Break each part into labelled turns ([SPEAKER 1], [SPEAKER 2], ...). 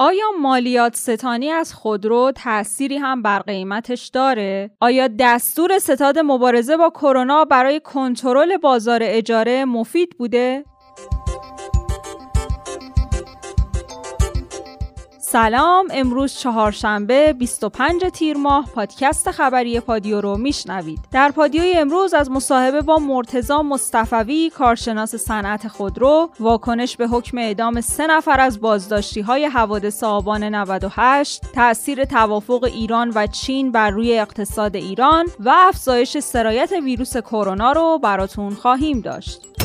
[SPEAKER 1] آیا مالیات ستانی از خودرو تأثیری هم بر قیمتش داره؟ آیا دستور ستاد مبارزه با کرونا برای کنترل بازار اجاره مفید بوده؟ سلام امروز چهارشنبه 25 تیر ماه پادکست خبری پادیو رو میشنوید. در پادیوی امروز از مصاحبه با مرتزا مصطفوی کارشناس صنعت خودرو واکنش به حکم اعدام سه نفر از بازداشتی های حوادث آبان 98 تاثیر توافق ایران و چین بر روی اقتصاد ایران و افزایش سرایت ویروس کرونا رو براتون خواهیم داشت.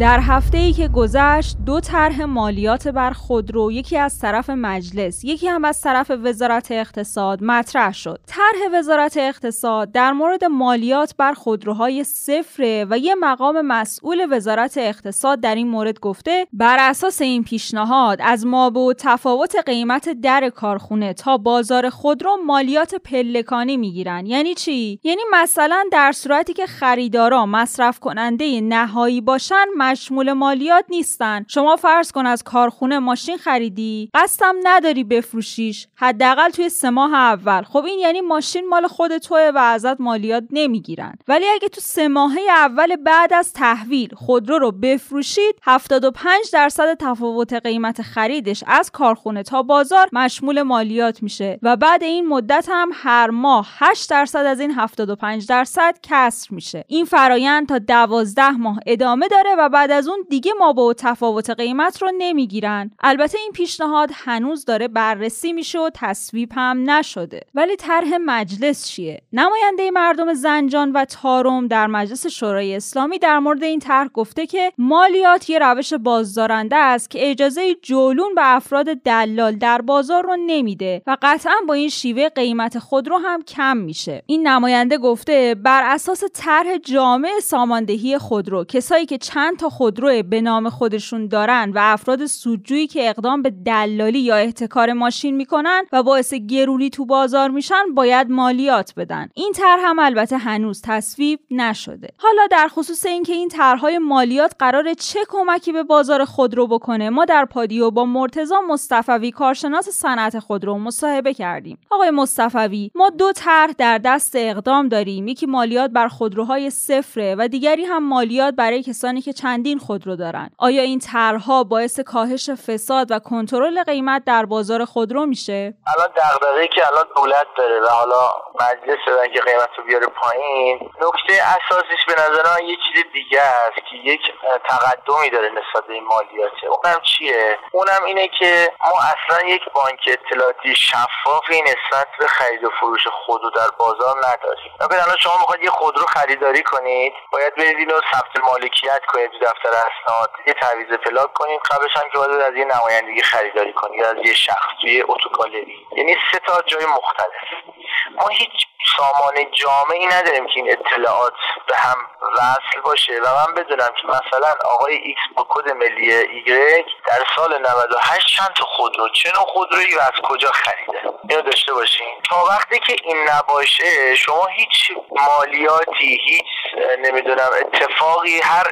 [SPEAKER 1] در هفته ای که گذشت دو طرح مالیات بر خودرو یکی از طرف مجلس یکی هم از طرف وزارت اقتصاد مطرح شد. طرح وزارت اقتصاد در مورد مالیات بر خودروهای صفر و یه مقام مسئول وزارت اقتصاد در این مورد گفته بر اساس این پیشنهاد از ما و تفاوت قیمت در کارخونه تا بازار خودرو مالیات پلکانی می‌گیرن یعنی چی؟ یعنی مثلا در صورتی که خریدارا مصرف کننده نهایی باشن مشمول مالیات نیستن. شما فرض کن از کارخونه ماشین خریدی قصدم نداری بفروشیش. حداقل توی سه ماه اول. خب این یعنی ماشین مال خود توه و ازت مالیات نمی‌گیرن. ولی اگه تو سه ماهه اول بعد از تحویل خودرو رو بفروشید 75 درصد تفاوت قیمت خریدش از کارخونه تا بازار مشمول مالیات میشه. و بعد این مدت هم هر ماه 8 درصد از این 75 درصد کسر میشه. این فرایند تا 12 ماه ادامه داره و بعد از اون دیگه ما با تفاوت قیمت رو نمی‌گیرن. البته این پیشنهاد هنوز داره بررسی میشه و تصویب هم نشده. ولی طرح مجلس چیه؟ نماینده مردم زنجان و تارم در مجلس شورای اسلامی در مورد این طرح گفته که مالیات یه روش بازدارنده است که اجازه جولون به افراد دلال در بازار رو نمیده و قطعا با این شیوه قیمت خودرو هم کم میشه. این نماینده گفته بر اساس طرح جامع ساماندهی خودرو کسایی که چند تا خودرو به نام خودشون دارن و افراد سودجویی که اقدام به دلالی یا احتکار ماشین می‌کنن و باعث گرونی تو بازار میشن باید مالیات بدن. این طرح هم البته هنوز تصویب نشده. حالا در خصوص اینکه این طرحهای مالیات قرار چه کمکی به بازار خودرو بکنه ما در پادیو با مرتضا مصطفوی کارشناس صنعت خودرو مصاحبه کردیم. آقای مصطفوی ما دو طرح در دست اقدام داریم. یکی مالیات بر خودروهای صفره و دیگری هم مالیات برای کسانی که چند چندین خودرو دارن. آیا این طرحها باعث کاهش فساد و کنترل قیمت در بازار خودرو میشه؟
[SPEAKER 2] الان دغدغه‌ای که الان دولت داره و حالا مجلس دارن که قیمت رو بیاره پایین نکته اساسیش به نظر من یه چیز دیگه است که یک تقدمی داره نسبت به این مالیاته اونم چیه؟ اونم اینه که ما اصلا یک بانک اطلاعاتی شفافی نسبت به خرید و فروش خودرو در بازار نداریم. الان شما می‌خواید یه خودرو خریداری کنید باید برید اینو ثبت مالکیت کنید. دفتر اسناد یه تعویض پلاک کنید قبلش هم که باید از یه نمایندگی خریداری کنید از یه شخص توی اتوگالری یعنی سه تا جای مختلف. ما هیچ سامان جامعی نداریم که این اطلاعات به هم وصل باشه و من بدونم که مثلا آقای ایکس با کد ملی ایگرگ در سال 98 چند تا خودرو چه نوع خودرویی و از کجا خریده؟ اینو داشته باشین. تا وقتی که این نباشه شما هیچ مالیاتی هیچ نمی‌دونم اتفاقی هر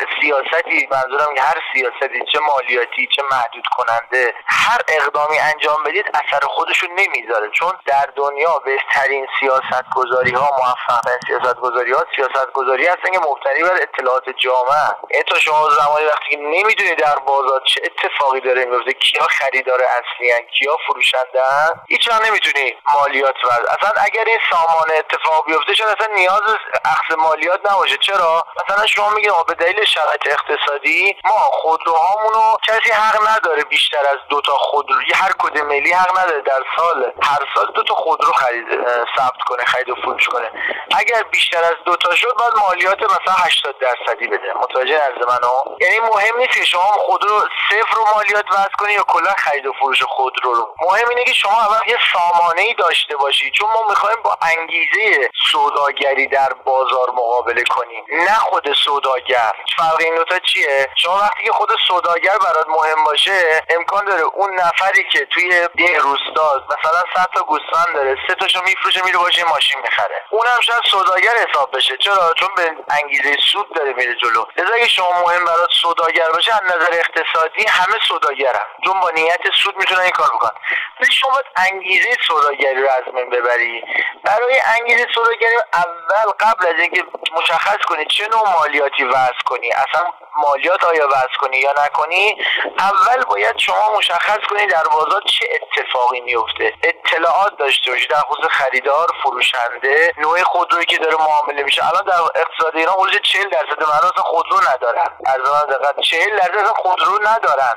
[SPEAKER 2] سیاستی منظورم هر سیاستی چه مالیاتی چه محدود کننده هر اقدامی انجام بدید اثر خودشون نمی‌ذاره. چون در دنیا بهترین سیاست گذاری ها موفق سیاست گذاری ها سیاست گذاری هستن که مبتنی بر اطلاعات جامعه تو شما زمانی وقتی نمی‌دونی در بازار چه اتفاقی داره میفته کیا خریدار اصلی هن کیا فروشنده هن هیچ نمی‌تونی مالیات ورد اصلا اگر این سامان اتفاق بیفته چون اصلا نیاز اخذ مالیات نباشه. چرا؟ مثلا شما میگه به دلیل شرایط اقتصادی ما خودروهامونو کسی حق نداره بیشتر از دو تا خودرو هر کد ملی حق نداره در سال هر سال دو تا خودرو خرید ثبت کنه خرید و فروش کنه. اگر بیشتر از دو تا شد باید مالیات مثلا 80 درصدی بده. متوجه از منو؟ یعنی مهم نیست که شما خودرو صفر رو مالیات وضع کنی یا کلا خرید و فروش خودرو رو. مهم اینه که شما اول یه سامانه ای داشته باشی. چون ما می‌خوایم با انگیزه سوداگری در بازار مقابله کنیم. نه خود سوداگر. فرق این دوتا چیه؟ شما وقتی که خود سوداگر برات مهم باشه امکان داره اون نفری که توی یه روستا مثلا 100 تا گوسفند داره سه تاشو میفروشه میره باشه ماشین می‌خره. اونم شاید سوداگر حساب بشه. چرا؟ چون به انگیزه سود داره میره جلو. لذا اگه شما مهم برات سوداگر باشه از نظر اقتصادی همه سوداگرن. چون با نیت سود می‌تونن این کار بکنن. ولی شما باید انگیزه سوداگری رو از من ببری. برای انگیزه سوداگری اول قبل از اینکه مشخص کنی چه نوع مالیاتی وضع کنی. اصلا مالیات آیا وضع کنی یا نکنی اول باید شما مشخص کنی در بازار چه اتفاقی میفته اطلاعات داشته باشی در خصوص خریدار فروشنده نوع خودرویی که داره معامله میشه. الان در اقتصاد ایران حدود 40 درصد مردم خودرو ندارن. از دقت 40 درصد خودرو ندارن.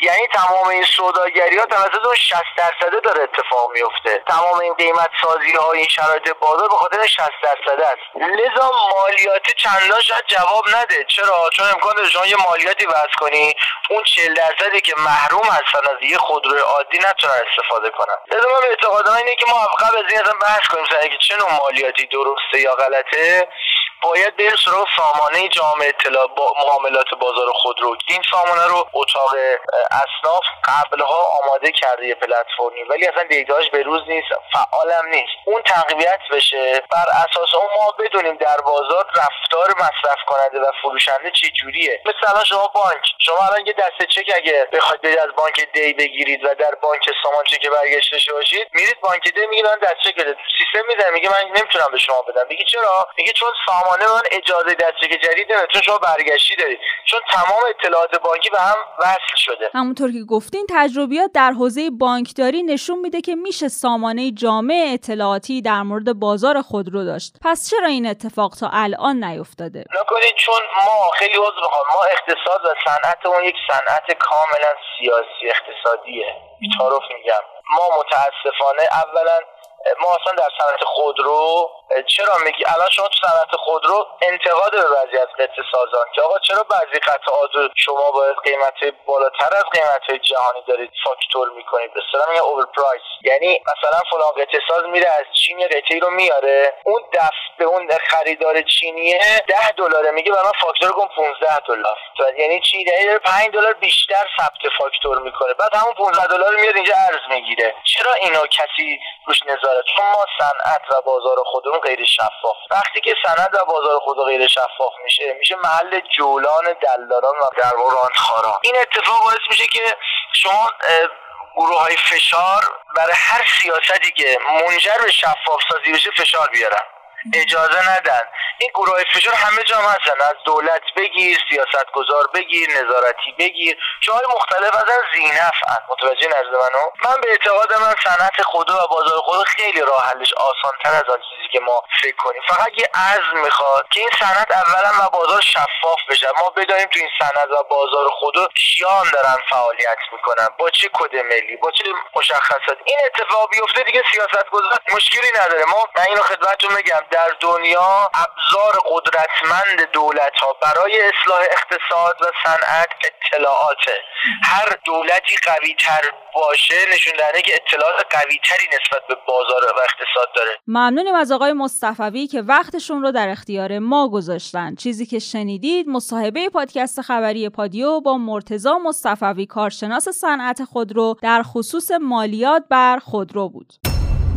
[SPEAKER 2] یعنی تمام این سوداگری ها توسط اون 60 درصده داره اتفاق میفته تمام این قیمت سازی ها این شرایط بازار به خاطر 60 درصد است. لذا مالیات چندان شاید جواب نده. چرا؟ چون امکان داره شما یه مالیاتی وضع کنی اون 40 درصدی که محروم هستن از یه خودروی عادی نتونن استفاده کنن. لذا من اعتقاد اینه که ما قبل از این بحث کنیم سر که چه نوع مالیاتی درسته یا غلطه. باید بریم سراغ سامانه جامعه اطلاع با معاملات بازار خودرو این سامانه رو اتاق اصناف قبلها آماده کرده یه پلتفرمی. ولی اصلا دیتاش به روز نیست فعالم نیست. اون تقویت بشه بر اساس اون ما بدونیم در بازار رفتار مصرف کننده و فروشنده چه جوریه. مثل الان شما بانک. شما الان یه دسته چک اگه بخواید برید از بانک دی بگیرید و در بانک سامان چک برگشته باشید میرید بانک دی میگه من دست چک سیستم میده میگه من نمی‌تونم به شما بدم. میگه چرا؟ میگه چون سامانه من اجازه دست چک جدید نمیده چون شما برگشتی دارید. چون تمام اطلاعات بانکی به هم وصل شده.
[SPEAKER 1] همونطور که گفتین تجربیات در حوزه بانکداری نشون میده که میشه سامانه جامع اطلاعاتی در مورد بازار خودرو داشت. پس چرا این اتفاق تا الان نیفتاده؟
[SPEAKER 2] نکنید چون ما خیلی عذر می‌خوام. ما اقتصاد و صنعت اون یک صنعت کاملا سیاسی اقتصادیه. بیتارف میگم. ما متاسفانه اولا ما اصلا در صنعت خودرو چرا میگی؟ الان شما تو صنعت خودرو انتقاد به بعضی از قطع سازان که آقا چرا بعضی قطعات شما باید قیمت بالاتر از قیمت جهانی دارید فاکتور می‌کنید؟ به اصطلاح میگن اوور پرایس یعنی مثلا فلان قطعه ساز میره از چین قطعه رو میاره. اون دست به اون خریدار چینیه 10 دلاره. میگه برای من فاکتور کن 15 دلار. یعنی چی؟ یعنی 5 دلار بیشتر ثبت فاکتور می‌کنه. بعد همون 15 دلار میاد اینجا ارز می‌گیره. چرا اینو کسی روش نظارت؟ چون ما صنعت و بازار خودمون غیر شفاف. وقتی که صنعت و بازار خود غیر شفاف میشه میشه محل جولان دلالان و در خاران. این اتفاق باعث میشه که شما گروه های فشار برای هر سیاستی که منجر به شفاف سازی بشه فشار بیارن. اجازه ندن. این گروه فشار همه جا هستن. از دولت بگیر سیاست گذار بگیر نظارتی بگیر. جای مختلف از زینف متوجه نزد منو؟ من به اعتقاد من صنعت خود و بازار خود خیلی راه حلش آسان تر از آن چیزی که ما فکر کنیم. فقط یه عزم می‌خواد که این صنعت اولا و بازار شفاف بشه. ما بدانیم تو این صنعت و بازار خود کیان دارن فعالیت می‌کنن. با چه کد ملی؟ با چه مشخصات این اتفاق بیفته دیگه سیاست گذار مشکلی نداره. ما من اینو خدمتتون میگم. در دنیا ابزار قدرتمند دولت ها برای اصلاح اقتصاد و صنعت اطلاعاته. هر دولتی قوی تر باشه نشون دهنده که اطلاعات قوی تری نسبت به بازار و اقتصاد داره.
[SPEAKER 1] ممنونیم از آقای مصطفوی که وقتشون رو در اختیار ما گذاشتن. چیزی که شنیدید مصاحبه پادکست خبری پادیو با مرتزا مصطفوی کارشناس صنعت خودرو در خصوص مالیات بر خودرو بود.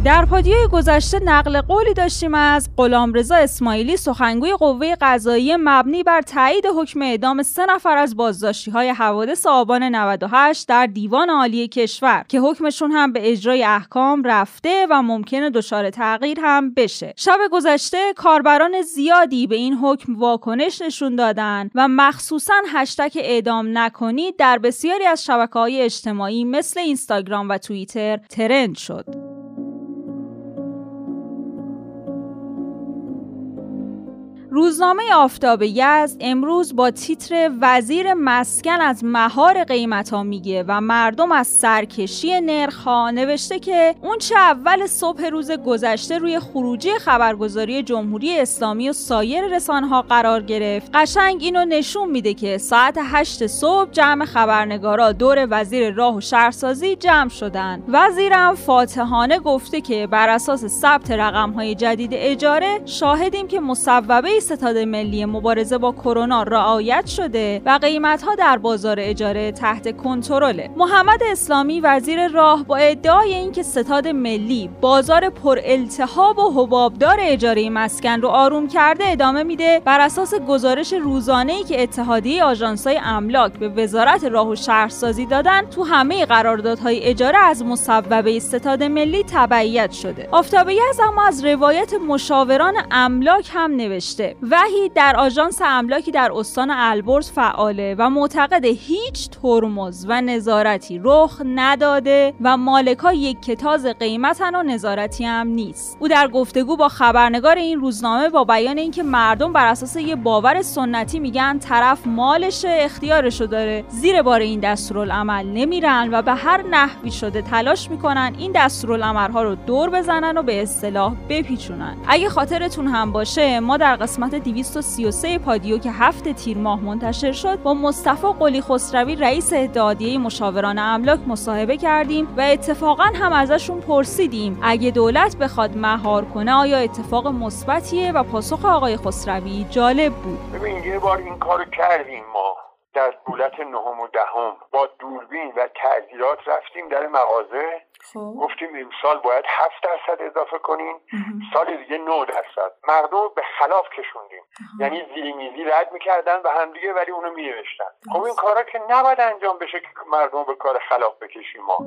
[SPEAKER 1] در پادیوی گذشته نقل قولی داشتیم از غلامرضا اسماعیلی سخنگوی قوه قضایی مبنی بر تایید حکم اعدام سه نفر از بازداشتی های حوادث آبان 98 در دیوان عالی کشور که حکمشون هم به اجرای احکام رفته و ممکنه دچار تغییر هم بشه. شب گذشته کاربران زیادی به این حکم واکنش نشون دادن و مخصوصا هشتگ اعدام نکنید در بسیاری از شبکه های اجتماعی مثل اینستاگرام و توییتر ترند شد. روزنامه آفتاب یزد امروز با تیتر وزیر مسکن از مهار قیمت ها میگه و مردم از سرکشی نرخ ها نوشته که اون چه اول صبح روز گذشته روی خروجی خبرگزاری جمهوری اسلامی و سایر رسانه قرار گرفت. قشنگ اینو نشون میده که ساعت 8 صبح جمع خبرنگارا دور وزیر راه و شهرسازی جمع شدن. وزیرم فاتحانه گفته که بر اساس ثبت رقم های جدید اجاره شاهدیم که مصوبه ستاد ملی مبارزه با کرونا رعایت شده و قیمت ها در بازار اجاره تحت کنترله. محمد اسلامی وزیر راه با ادعای اینکه ستاد ملی بازار پر التهاب و حبابدار اجاره مسکن رو آروم کرده ادامه میده بر اساس گزارش روزانه ای که اتحادیه آژانس‌های املاک به وزارت راه و شهرسازی دادن تو همه قراردادهای اجاره از مصوبه ستاد ملی تبعیت شده. آفتابه از اما از روایت مشاوران املاک هم نوشته. وحید در آژانس املاکی در استان البرز فعاله و معتقد هیچ ترمز و نظارتی رخ نداده و مالکا یک کتاز قیمتن و نظارتی هم نیست. او در گفتگو با خبرنگار این روزنامه با بیان اینکه مردم بر اساس یه باور سنتی میگن طرف مالش اختیارشو داره زیر بار این دستورالعمل نمیرن و به هر نحوی شده تلاش می‌کنن این دستورالعملها رو دور بزنن و به اصطلاح بپیچونن. اگه خاطرتون هم باشه ما در قسمت 233 پادیو که هفت تیر ماه منتشر شد با مصطفی قلی خسروی رئیس اتحادیه مشاوران املاک مصاحبه کردیم و اتفاقا هم ازشون پرسیدیم اگه دولت بخواد مهار کنه آیا اتفاق مثبتیه؟ و پاسخ آقای خسروی جالب بود.
[SPEAKER 3] ببین یه بار این کارو کردیم ما. در دولت نهم و دهم با دوربین و تعذیرات رفتیم در مغازه. خب. گفتیم امسال باید هفت درصد اضافه کنیم سال دیگه 9 درصد. مردم به خلاف کشوندیم. یعنی زیری میزی رد می‌کردن و همدیگه ولی اونو مینوشتن. خب این کارا که نباید انجام بشه که مردم به کار خلاف بکشیم ما.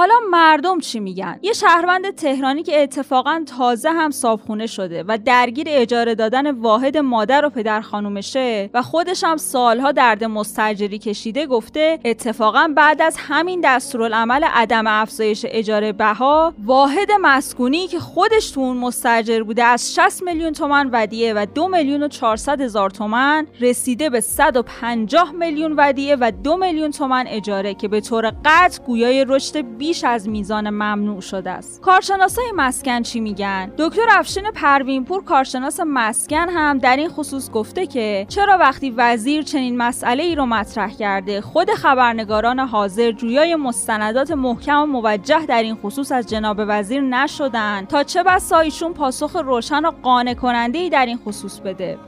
[SPEAKER 1] حالا مردم چی میگن؟ یه شهروند تهرانی که اتفاقا تازه هم صابخونه شده و درگیر اجاره دادن واحد مادر و پدر خانومشه و خودش هم سالها درد مستجری کشیده گفته اتفاقا بعد از همین دستورالعمل عدم افزایش اجاره بها واحد مسکونی که خودش تو اون مستأجر بوده از 60 میلیون تومن ودیعه و 2 میلیون و 400 هزار تومن رسیده به 150 میلیون ودیعه و 2 میلیون تومن اجاره که به طور قطع گویای رشد بیش از میزان ممنوع شده است. کارشناسای مسکن چی میگن؟ دکتر افشین پروینپور کارشناس مسکن هم در این خصوص گفته که چرا وقتی وزیر چنین مسئله ای رو مطرح کرده خود خبرنگاران حاضر جویای مستندات محکم و موجه در این خصوص از جناب وزیر نشدن تا چه بسا ایشون پاسخ روشن و قانع کننده ای در این خصوص بده؟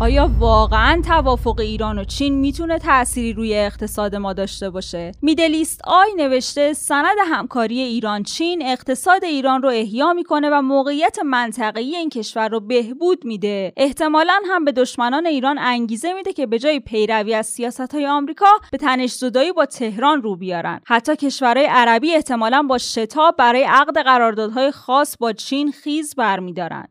[SPEAKER 1] آیا واقعا توافق ایران و چین می‌تونه تأثیری روی اقتصاد ما داشته باشه؟ میدلیست آی نوشته سند همکاری ایران چین اقتصاد ایران رو احیا می‌کنه و موقعیت منطقه‌ای این کشور رو بهبود میده. احتمالا هم به دشمنان ایران انگیزه میده که به جای پیروی از سیاست های آمریکا به تنش زدایی با تهران رو بیارن. حتی کشورهای عربی احتمالا با شتاب برای عقد قراردادهای خاص با چین خیز برمیدارن.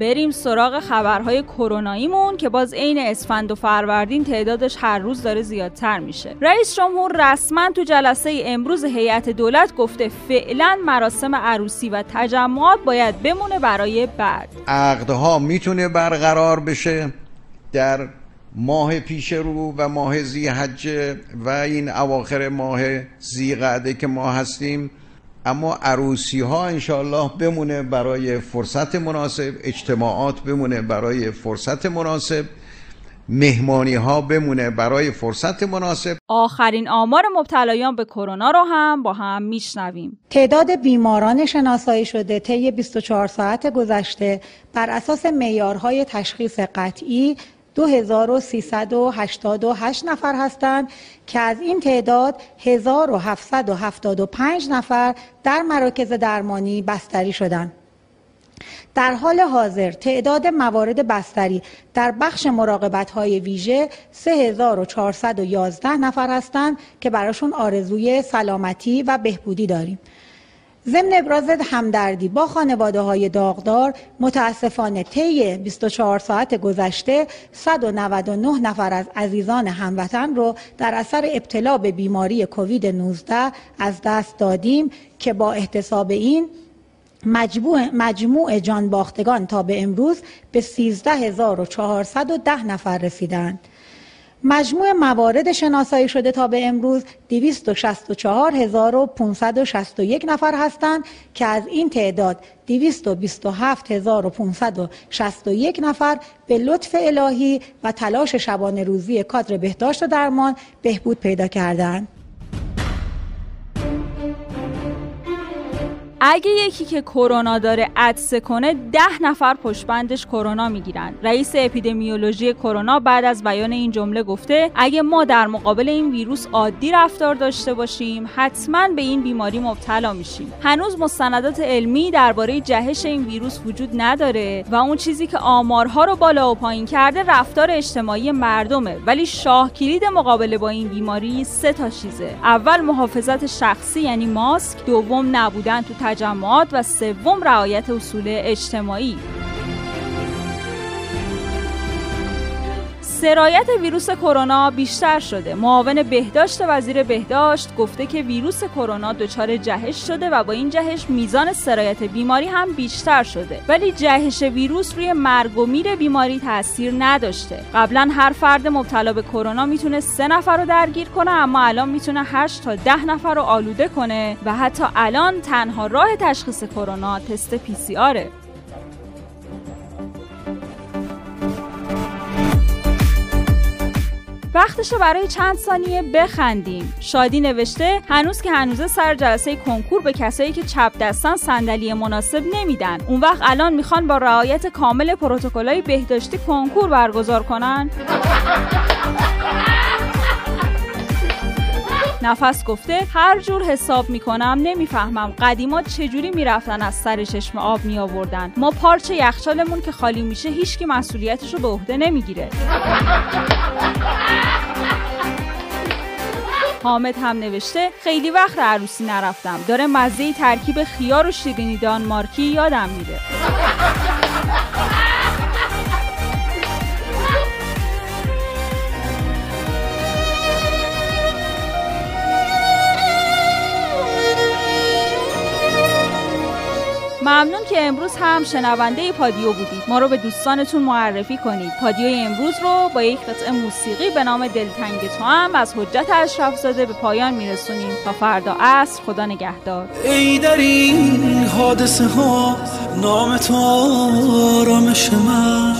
[SPEAKER 1] بریم سراغ خبرهای کروناییمون که باز عین اسفند و فروردین تعدادش هر روز داره زیادتر میشه. رئیس جمهور رسما تو جلسه امروز هیئت دولت گفته فعلا مراسم عروسی و تجمعات باید بمونه برای بعد.
[SPEAKER 4] عقدها می‌تونه برقرار بشه در ماه پیش رو و ماه زی حجه و این اواخر ماه زی قعده که ما هستیم. اما عروسی ها انشاءالله بمونه برای فرصت مناسب اجتماعات بمونه برای فرصت مناسب مهمانی ها بمونه برای فرصت مناسب.
[SPEAKER 1] آخرین آمار مبتلایان به کرونا رو هم با هم میشنویم.
[SPEAKER 5] تعداد بیماران شناسایی شده طی 24 ساعت گذشته بر اساس معیارهای تشخیص قطعی 2388 نفر هستند که از این تعداد 1775 نفر در مراکز درمانی بستری شدند. در حال حاضر تعداد موارد بستری در بخش مراقبت های ویژه 3411 نفر هستند که براشون آرزوی سلامتی و بهبودی داریم. ضمن ابراز همدردی با خانواده های داغدار متاسفانه طی 24 ساعت گذشته 199 نفر از عزیزان هموطن رو در اثر ابتلا به بیماری کووید 19 از دست دادیم که با احتساب این مجموع, مجموع جان باختگان تا به امروز به 13410 نفر رسیدند. مجموع موارد شناسایی شده تا به امروز 264561 نفر هستند که از این تعداد 227561 نفر به لطف الهی و تلاش شبانه روزی کادر بهداشت و درمان بهبود پیدا کردند.
[SPEAKER 1] اگه یکی که کرونا داره عدسه کنه ده نفر پشت کرونا می‌گیرن. رئیس اپیدمیولوژی کرونا بعد از بیان این جمله گفته اگه ما در مقابل این ویروس عادی رفتار داشته باشیم حتما به این بیماری مبتلا میشیم. هنوز مستندات علمی درباره جهش این ویروس وجود نداره و اون چیزی که آمارها رو بالا و پایین کرده رفتار اجتماعی مردمه. ولی شاه کلید مقابله با این بیماری سه تا چیزه. اول محافظت شخصی یعنی ماسک. دوم نبودن تو تجمعات و سوم رعایت اصول اجتماعی. سرایت ویروس کرونا بیشتر شده. معاون بهداشت وزیر بهداشت گفته که ویروس کرونا دچار جهش شده و با این جهش میزان سرایت بیماری هم بیشتر شده. ولی جهش ویروس روی مرگ و میر بیماری تاثیر نداشته. قبلا هر فرد مبتلا به کرونا می‌تونه سه نفر رو درگیر کنه اما الان می‌تونه 8 تا 10 نفر رو آلوده کنه و حتی الان تنها راه تشخیص کرونا تست پی سی آره. وقتشه برای چند ثانیه بخندیم. شادی نوشته هنوز که هنوزه سر جلسه کنکور به کسایی که چپ دستان صندلی مناسب نمیدن. اون وقت الان می‌خوان با رعایت کامل پروتکلای بهداشتی کنکور برگزار کنن؟ نفس گفته هر جور حساب می‌کنم نمی‌فهمم قدیما چجوری می‌رفتن از سر چشم آب می آوردن ما پارچه یخچالمون که خالی میشه هیچکی مسئولیتش رو به عهده نمی‌گیره. حامد هم نوشته خیلی وقت عروسی نرفتم. داره مزه ترکیب خیار و شیرینی دانمارکی یادم میره. ممنون که امروز هم شنونده پادیو بودید. ما رو به دوستانتون معرفی کنید. پادیو امروز رو با یک قطعه موسیقی به نام دلتنگ تو هم از حجت اشرف زاده به پایان میرسونیم. تا فردا عصر خدا نگهدار.
[SPEAKER 6] ای در این حادثه ها نام تو آرامش من.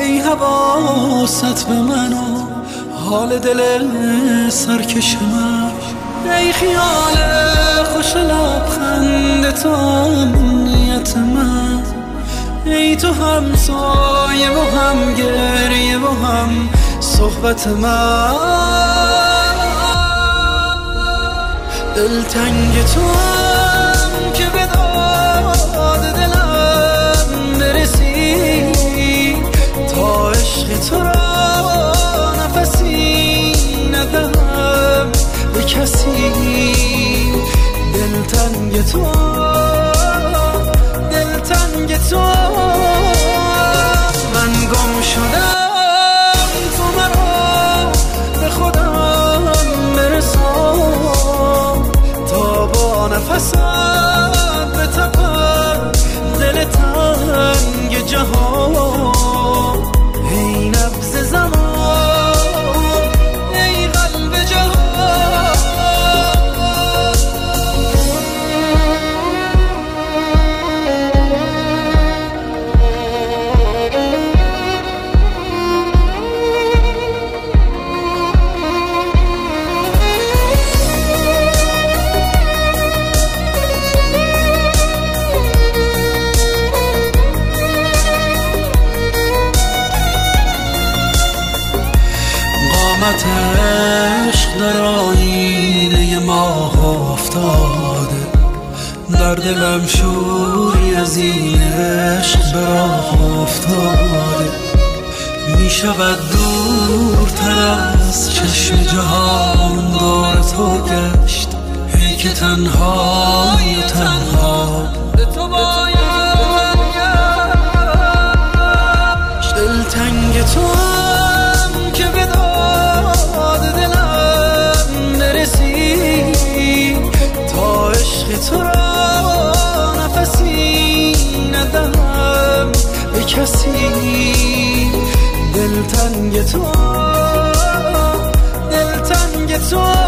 [SPEAKER 6] ای حواست به من و حال دل سرکش من. ای خیال خوش لبخند تو امنیت من. ای تو هم سایه و هم گریه و هم صحبت من. دلتنگ تو دلتنگ می شود دورتر از چشم جهان. دار تو گشت ای که تنها. به تو باید دلتنگ تو هم که به داد دلم نرسی. تا عشق تو را نفسی ندهم به کسی. تو دلتنگ تو.